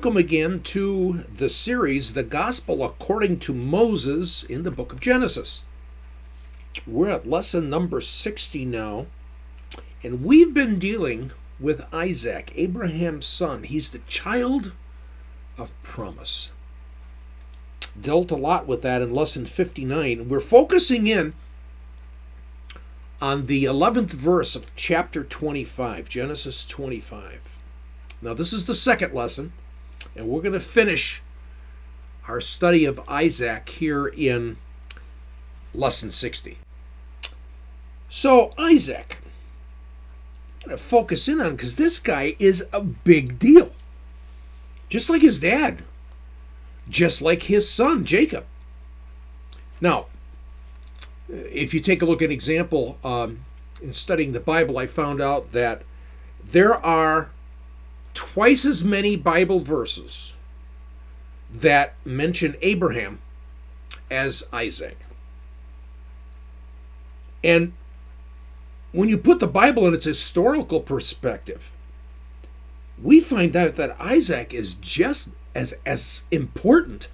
Welcome, again to the series, The Gospel According to Moses in the book of Genesis. We're at lesson number 60 now, and we've been dealing with Isaac, Abraham's son. He's the child of promise. Dealt a lot with that in lesson 59. We're focusing in on the 11th verse of chapter 25, Genesis 25. Now, this is the second lesson, and we're going to finish our study of Isaac here in lesson 60. So, Isaac, I'm going to focus in on because this guy is a big deal. Just like his dad, just like his son, Jacob. Now, if you take a look at an example um, in studying the Bible, I found out that there are twice as many Bible verses that mention Abraham as Isaac. And when you put the Bible in its historical perspective, we find out that Isaac is just as as important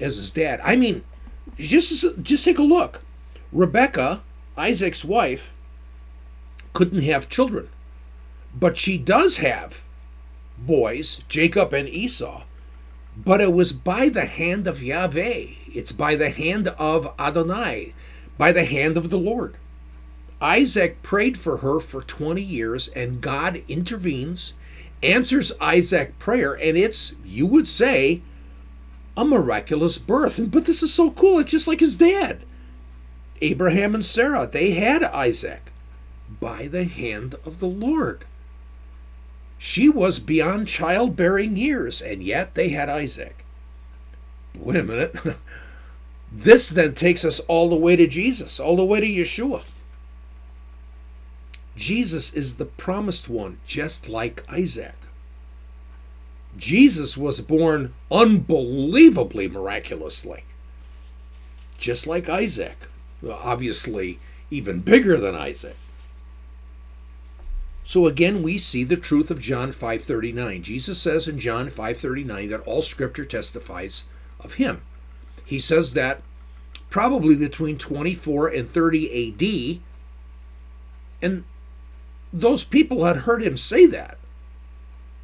as his dad. I mean, just just take a look. Rebecca, Isaac's wife, couldn't have children, but she does have boys, Jacob and Esau. But it was by the hand of Yahweh. It's by the hand of Adonai, by the hand of the Lord. Isaac prayed for her for 20 years, and God intervenes, answers Isaac's prayer, and it's, you would say, a miraculous birth. But this is so cool. It's just like his dad. Abraham and Sarah, they had Isaac by the hand of the Lord. She was beyond childbearing years, and yet they had Isaac. Wait a minute. this then takes us all the way to Jesus, all the way to Yeshua. Jesus is the promised one, just like Isaac. Jesus was born unbelievably miraculously, just like Isaac. Obviously, even bigger than Isaac. So again we see the truth of John 5:39. Jesus says in John 5:39 that all scripture testifies of him. He says that probably between 24 and 30 AD and those people had heard him say that.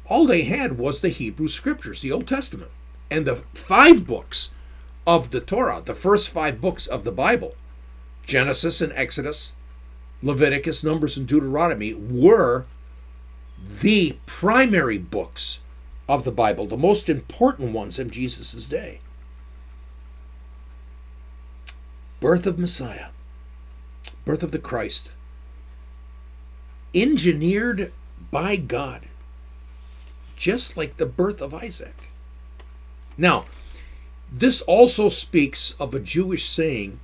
All they had was the Hebrew scriptures, the Old Testament, and the five books of the Torah, the first five books of the Bible Genesis and Exodus, Leviticus, Numbers, and Deuteronomy were the primary books of the Bible, the most important ones in Jesus' day. Birth of Messiah, birth of the Christ, engineered by God, just like the birth of Isaac. Now, this also speaks of a Jewish saying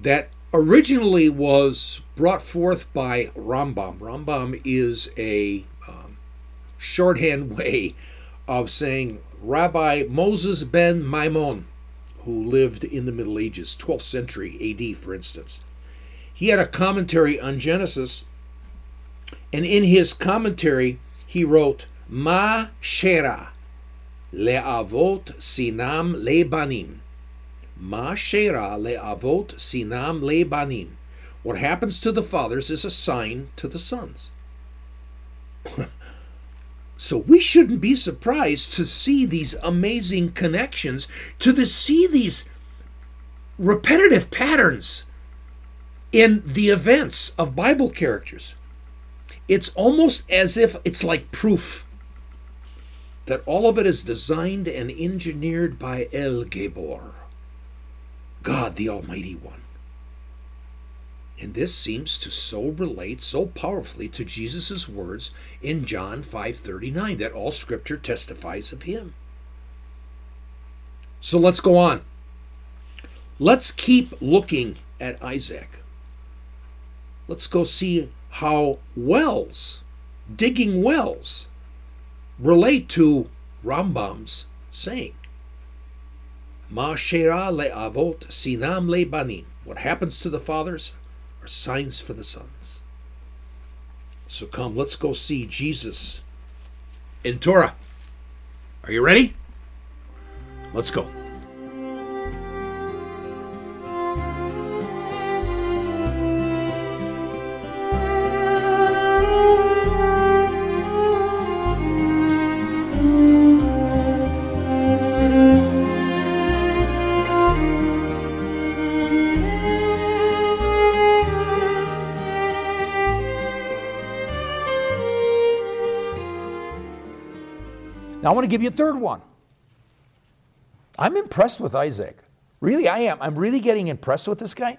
that originally was brought forth by Rambam. Rambam is a um, shorthand way of saying Rabbi Moses ben Maimon, who lived in the Middle Ages, 12th century AD, for instance. He had a commentary on Genesis, and in his commentary, he wrote, Ma shera le'avot sinam le'banim Ma shera le'avot sinam le'banim. What happens to the fathers is a sign to the sons. so we shouldn't be surprised to see these amazing connections, to the, see these repetitive patterns in the events of Bible characters. It's almost as if it's like proof that all of it is designed and engineered by El Gibbor. God the Almighty One. And this seems to so relate so powerfully to Jesus' words in John 5:39 that all scripture testifies of him. So let's go on. Let's keep looking at Isaac. Let's go see how wells, digging wells, relate to Rambam's saying. Ma shera le'avot sinam le'banim. What happens to the fathers are signs for the sons. So come, let's go see Jesus in Torah. Are you ready? Let's go. Now, I want to give you a third one. I'm impressed with Isaac. Really, I am. I'm really getting impressed with this guy.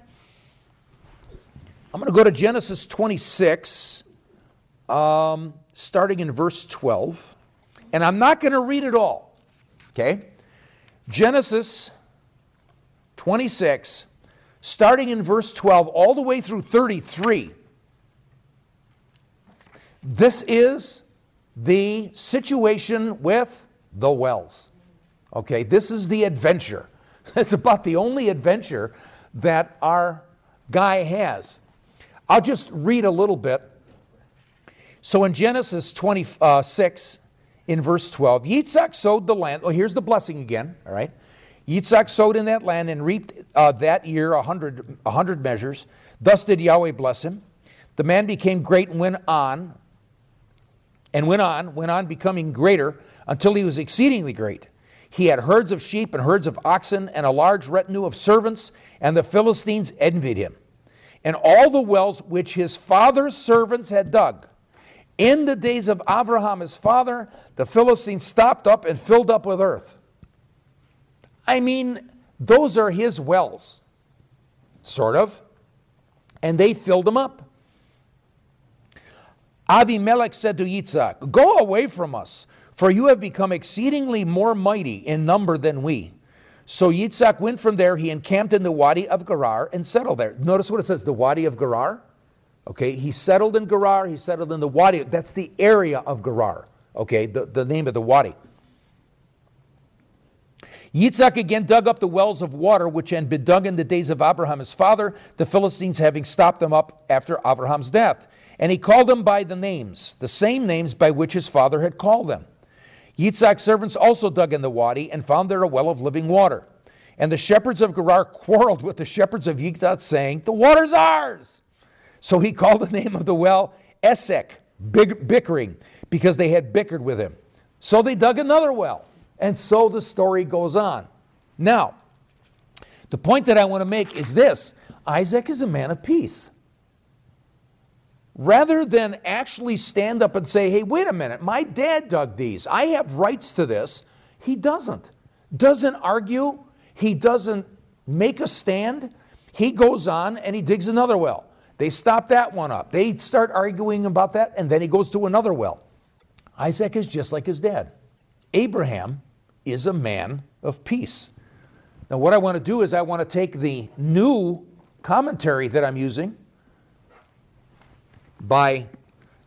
I'm going to go to Genesis 26, um, starting in verse 12. And I'm not going to read it all. Okay? Genesis 26, starting in verse 12, all the way through 33. This is the situation with the wells. Okay, this is the adventure. It's about the only adventure that our guy has. I'll just read a little bit. So in Genesis 26, in verse 12, Yitzhak sowed the land. Oh, here's the blessing again, all right? Yitzhak sowed in that land and reaped uh, that year a hundred, a hundred measures. Thus did Yahweh bless him. The man became great and went on and went on, went on becoming greater until he was exceedingly great. He had herds of sheep and herds of oxen and a large retinue of servants, and the Philistines envied him. And all the wells which his father's servants had dug, in the days of Abraham his father, the Philistines stopped up and filled up with earth. I mean, those are his wells, sort of, and they filled them up. Avimelech said to Yitzhak, Go away from us, for you have become exceedingly more mighty in number than we. So Yitzhak went from there, he encamped in the Wadi of Gerar and settled there. Notice what it says, the Wadi of Gerar. Okay, he settled in Gerar, he settled in the Wadi. That's the area of Gerar, okay, the, the name of the Wadi. Yitzhak again dug up the wells of water which had been dug in the days of Abraham his father, the Philistines having stopped them up after Abraham's death. And he called them by the names, the same names by which his father had called them. Yitzhak's servants also dug in the wadi and found there a well of living water. And the shepherds of Gerar quarreled with the shepherds of Yitzhak, saying, The water's ours! So he called the name of the well Esek, bickering, because they had bickered with him. So they dug another well. And so the story goes on. Now, the point that I want to make is this Isaac is a man of peace rather than actually stand up and say, hey, wait a minute, my dad dug these. I have rights to this. He doesn't. Doesn't argue. He doesn't make a stand. He goes on and he digs another well. They stop that one up. They start arguing about that, and then he goes to another well. Isaac is just like his dad. Abraham is a man of peace. Now, what I want to do is I want to take the new commentary that I'm using by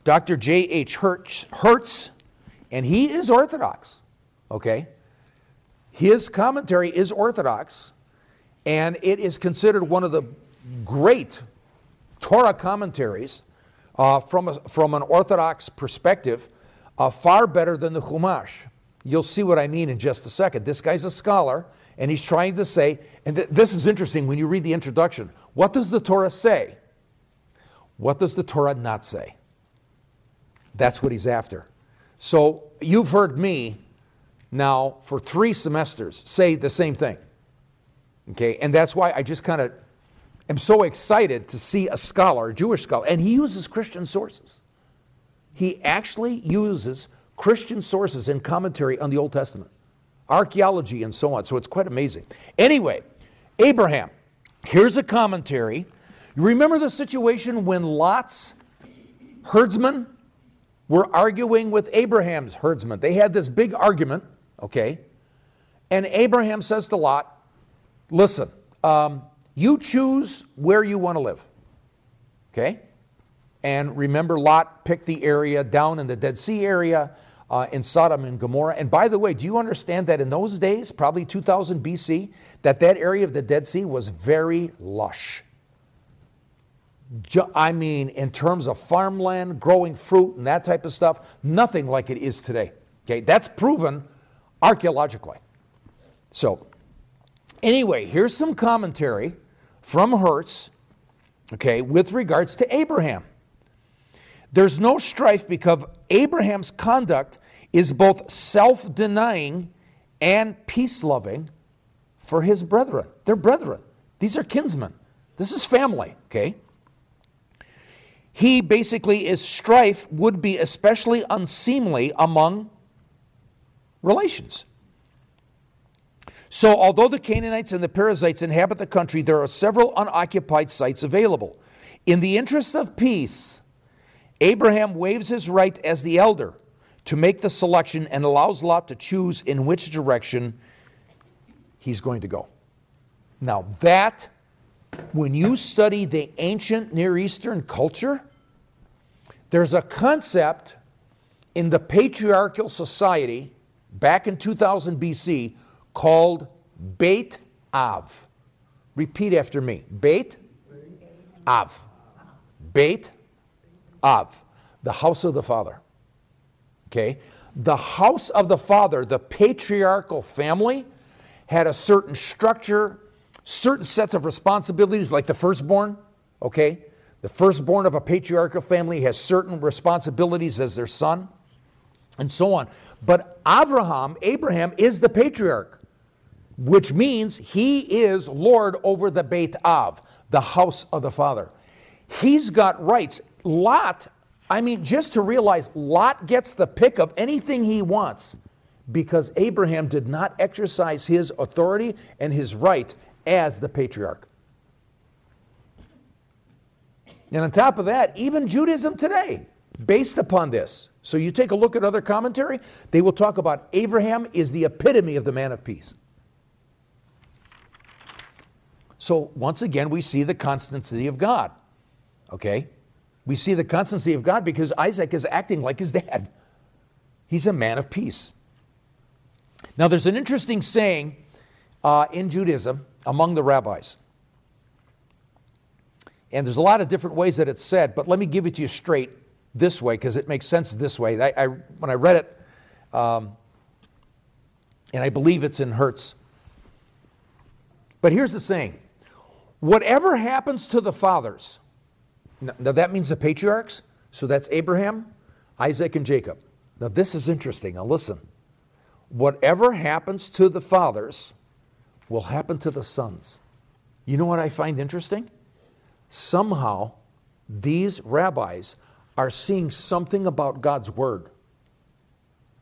Dr. J.H. Hertz, and he is Orthodox, okay? His commentary is Orthodox, and it is considered one of the great Torah commentaries uh, from, a, from an Orthodox perspective, uh, far better than the Chumash. You'll see what I mean in just a second. This guy's a scholar, and he's trying to say, and th- this is interesting when you read the introduction. What does the Torah say? What does the Torah not say? That's what he's after. So you've heard me now for three semesters say the same thing. Okay, and that's why I just kind of am so excited to see a scholar, a Jewish scholar, and he uses Christian sources. He actually uses Christian sources in commentary on the Old Testament, archaeology, and so on. So it's quite amazing. Anyway, Abraham, here's a commentary you remember the situation when Lot's herdsmen were arguing with Abraham's herdsmen? They had this big argument, okay? And Abraham says to Lot, Listen, um, you choose where you want to live, okay? And remember, Lot picked the area down in the Dead Sea area uh, in Sodom and Gomorrah. And by the way, do you understand that in those days, probably 2000 BC, that that area of the Dead Sea was very lush? I mean, in terms of farmland, growing fruit, and that type of stuff, nothing like it is today. Okay, that's proven archaeologically. So, anyway, here's some commentary from Hertz, okay, with regards to Abraham. There's no strife because Abraham's conduct is both self denying and peace loving for his brethren. They're brethren, these are kinsmen. This is family, okay? He basically is strife would be especially unseemly among relations. So, although the Canaanites and the Perizzites inhabit the country, there are several unoccupied sites available. In the interest of peace, Abraham waives his right as the elder to make the selection and allows Lot to choose in which direction he's going to go. Now, that, when you study the ancient Near Eastern culture, there's a concept in the patriarchal society back in 2000 BC called Beit Av. Repeat after me. Beit Av. Beit Av. The house of the Father. Okay? The house of the Father, the patriarchal family, had a certain structure, certain sets of responsibilities, like the firstborn. Okay? The firstborn of a patriarchal family has certain responsibilities as their son, and so on. But Abraham, Abraham is the patriarch which means he is Lord over the Beit Av, the house of the Father. He's got rights. Lot, I mean, just to realize, Lot gets the pick of anything he wants because Abraham did not exercise his authority and his right as the patriarch. And on top of that, even Judaism today, based upon this. So you take a look at other commentary, they will talk about Abraham is the epitome of the man of peace. So once again, we see the constancy of God. Okay? We see the constancy of God because Isaac is acting like his dad. He's a man of peace. Now, there's an interesting saying uh, in Judaism among the rabbis. And there's a lot of different ways that it's said, but let me give it to you straight this way because it makes sense this way. I, I, when I read it, um, and I believe it's in Hertz. But here's the saying Whatever happens to the fathers, now that means the patriarchs, so that's Abraham, Isaac, and Jacob. Now this is interesting. Now listen. Whatever happens to the fathers will happen to the sons. You know what I find interesting? Somehow, these rabbis are seeing something about God's word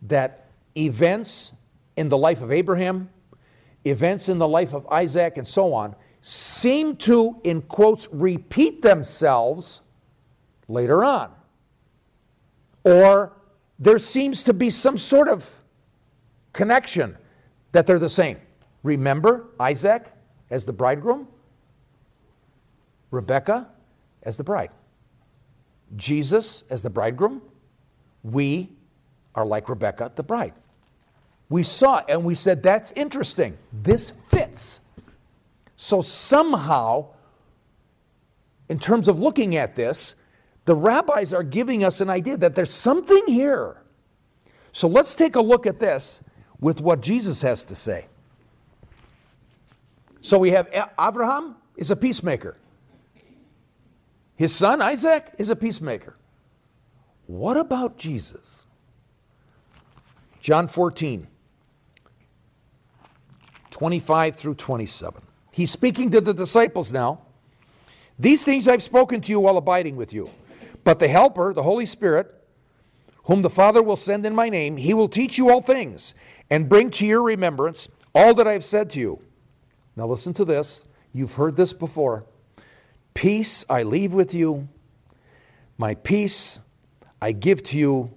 that events in the life of Abraham, events in the life of Isaac, and so on seem to, in quotes, repeat themselves later on. Or there seems to be some sort of connection that they're the same. Remember Isaac as the bridegroom, Rebecca as the bride, Jesus as the bridegroom. We are like Rebecca, the bride. We saw and we said, that's interesting. This fits. So somehow, in terms of looking at this, the rabbis are giving us an idea that there's something here. So let's take a look at this with what Jesus has to say. So we have Abraham is a peacemaker. His son Isaac is a peacemaker. What about Jesus? John 14, 25 through 27. He's speaking to the disciples now. These things I've spoken to you while abiding with you. But the Helper, the Holy Spirit, whom the Father will send in my name, he will teach you all things and bring to your remembrance all that I have said to you. Now listen to this. You've heard this before. Peace I leave with you, my peace I give to you,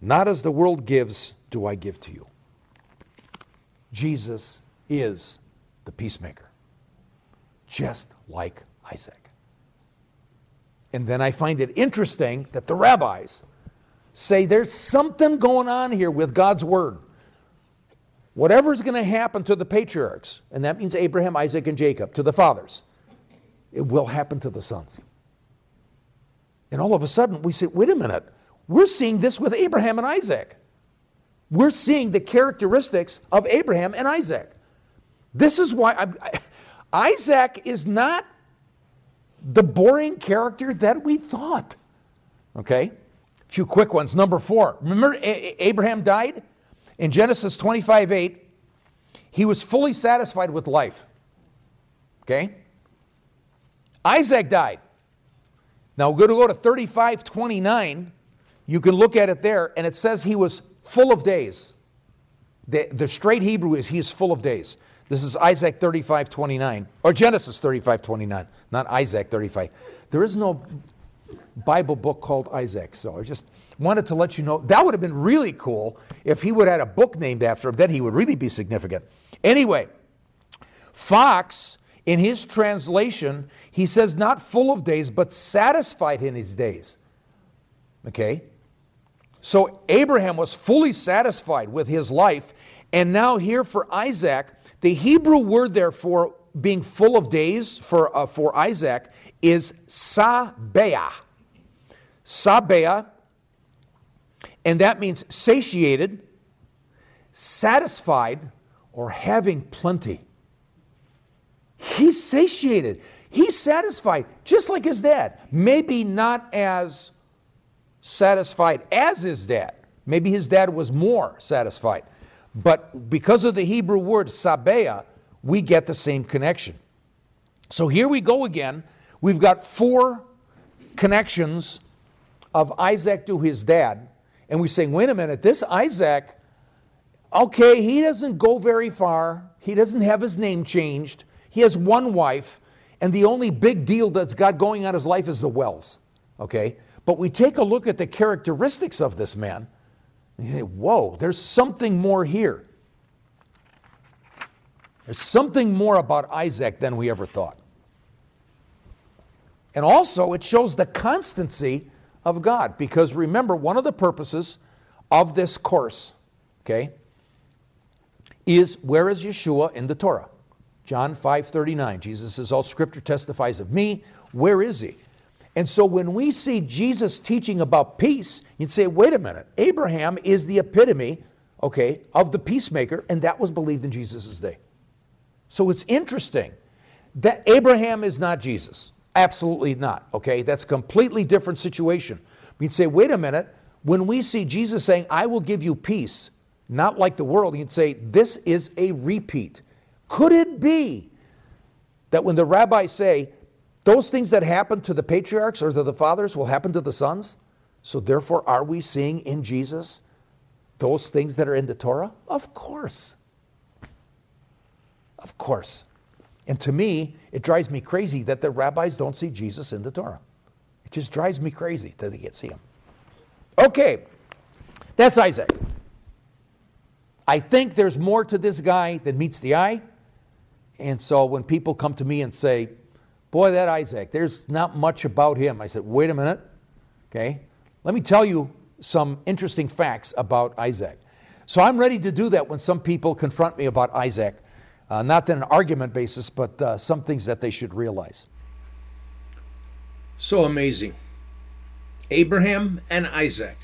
not as the world gives, do I give to you. Jesus is the peacemaker just like Isaac. And then I find it interesting that the rabbis say there's something going on here with God's word. Whatever's going to happen to the patriarchs, and that means Abraham, Isaac, and Jacob, to the fathers, it will happen to the sons. And all of a sudden, we say, wait a minute, we're seeing this with Abraham and Isaac. we're seeing the characteristics of Abraham and Isaac. This is why I, Isaac is not the boring character that we thought. Okay? A few quick ones. Number four. Remember, A- Abraham died? In Genesis 25 8, he was fully satisfied with life. Okay? Isaac died. Now we're going to go to 35 29. You can look at it there, and it says he was full of days. The, the straight Hebrew is he is full of days. This is Isaac 35 29, or Genesis 35 29, not Isaac 35. There is no Bible book called Isaac, so I just wanted to let you know. That would have been really cool if he would have had a book named after him, then he would really be significant. Anyway, Fox, in his translation, he says not full of days, but satisfied in his days. Okay? So Abraham was fully satisfied with his life. And now, here for Isaac, the Hebrew word there for being full of days for, uh, for Isaac is sabeah. Sabeah, and that means satiated, satisfied, or having plenty. He's satiated. He's satisfied, just like his dad. Maybe not as satisfied as his dad. Maybe his dad was more satisfied. But because of the Hebrew word sabeah, we get the same connection. So here we go again. We've got four connections of Isaac to his dad. And we say, wait a minute, this Isaac, okay, he doesn't go very far. He doesn't have his name changed. He has one wife. And the only big deal that's got going on his life is the wells. Okay? But we take a look at the characteristics of this man. And say, whoa, there's something more here. There's something more about Isaac than we ever thought. And also, it shows the constancy of God. Because remember, one of the purposes of this course, okay, is where is Yeshua in the Torah? John 5 39. Jesus says, All scripture testifies of me. Where is he? And so when we see Jesus teaching about peace, you'd say, wait a minute, Abraham is the epitome, okay, of the peacemaker, and that was believed in Jesus' day. So it's interesting that Abraham is not Jesus. Absolutely not, okay? That's a completely different situation. You'd say, wait a minute, when we see Jesus saying, I will give you peace, not like the world, you'd say, this is a repeat. Could it be that when the rabbis say, those things that happen to the patriarchs or to the fathers will happen to the sons. So, therefore, are we seeing in Jesus those things that are in the Torah? Of course. Of course. And to me, it drives me crazy that the rabbis don't see Jesus in the Torah. It just drives me crazy that they can't see him. Okay, that's Isaac. I think there's more to this guy than meets the eye. And so when people come to me and say, Boy, that Isaac, there's not much about him. I said, Wait a minute. Okay. Let me tell you some interesting facts about Isaac. So I'm ready to do that when some people confront me about Isaac, uh, not on an argument basis, but uh, some things that they should realize. So amazing. Abraham and Isaac.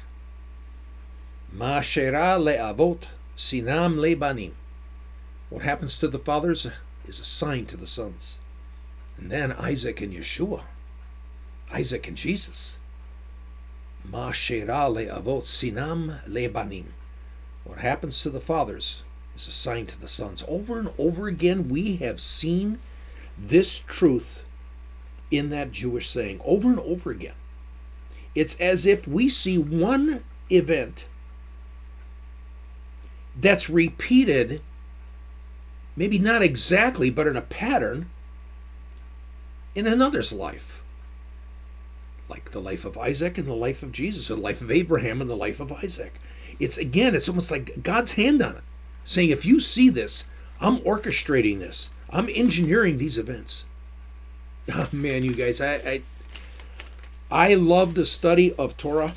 Mashera le'avot sinam le'banim. What happens to the fathers is a sign to the sons. And then Isaac and Yeshua, Isaac and Jesus. Mashera le'avot sinam le'banim. What happens to the fathers is a sign to the sons. Over and over again, we have seen this truth in that Jewish saying, over and over again. It's as if we see one event that's repeated, maybe not exactly, but in a pattern in another's life. Like the life of Isaac and the life of Jesus, or the life of Abraham and the life of Isaac. It's again, it's almost like God's hand on it, saying, if you see this, I'm orchestrating this, I'm engineering these events. Oh, man, you guys, I, I I love the study of Torah.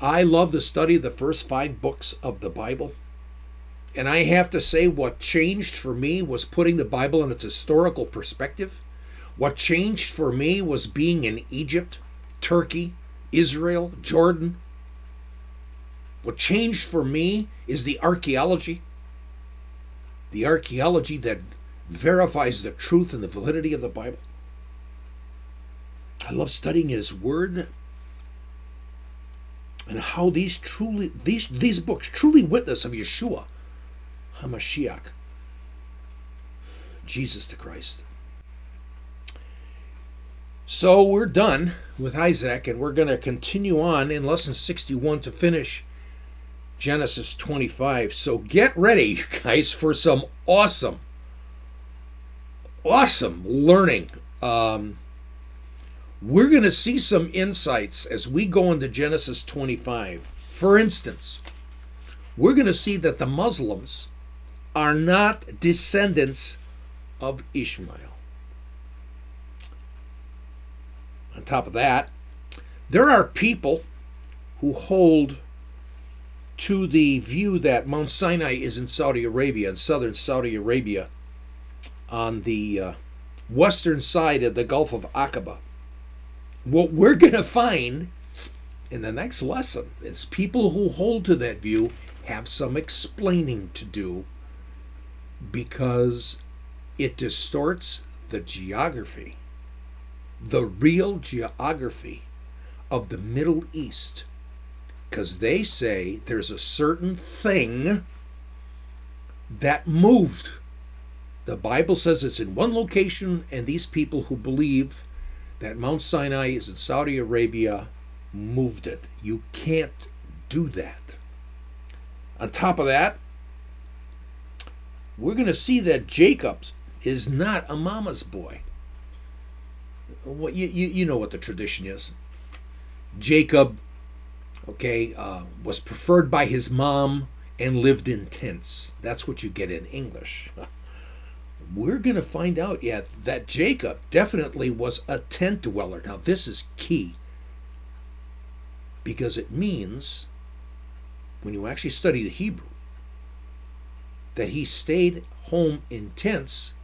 I love the study of the first five books of the Bible. And I have to say, what changed for me was putting the Bible in its historical perspective. What changed for me was being in Egypt, Turkey, Israel, Jordan. What changed for me is the archaeology. The archaeology that verifies the truth and the validity of the Bible. I love studying His Word and how these truly these these books truly witness of Yeshua, Hamashiach, Jesus the Christ. So we're done with Isaac, and we're going to continue on in lesson 61 to finish Genesis 25. So get ready, guys, for some awesome, awesome learning. Um, we're going to see some insights as we go into Genesis 25. For instance, we're going to see that the Muslims are not descendants of Ishmael. On top of that, there are people who hold to the view that Mount Sinai is in Saudi Arabia, in southern Saudi Arabia, on the uh, western side of the Gulf of Aqaba. What we're going to find in the next lesson is people who hold to that view have some explaining to do because it distorts the geography, the real geography of the Middle East because they say there's a certain thing that moved. The Bible says it's in one location, and these people who believe that Mount Sinai is in Saudi Arabia moved it. You can't do that. On top of that, we're going to see that Jacob is not a mama's boy. What you, you, you know what the tradition is. Jacob okay, uh, was preferred by his mom and lived in tents. That's what you get in English. We're going to find out yet that Jacob definitely was a tent dweller. Now, this is key because it means, when you actually study the Hebrew, that he stayed home in tents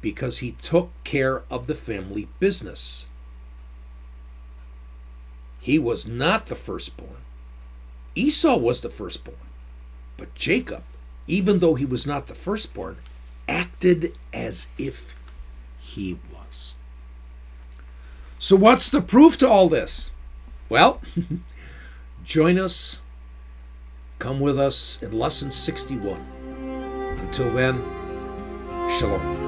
because he took care of the family business. He was not the firstborn. Esau was the firstborn. But Jacob, even though he was not the firstborn, acted as if he was. So, what's the proof to all this? Well, join us, come with us in lesson 61. Until then, shalom.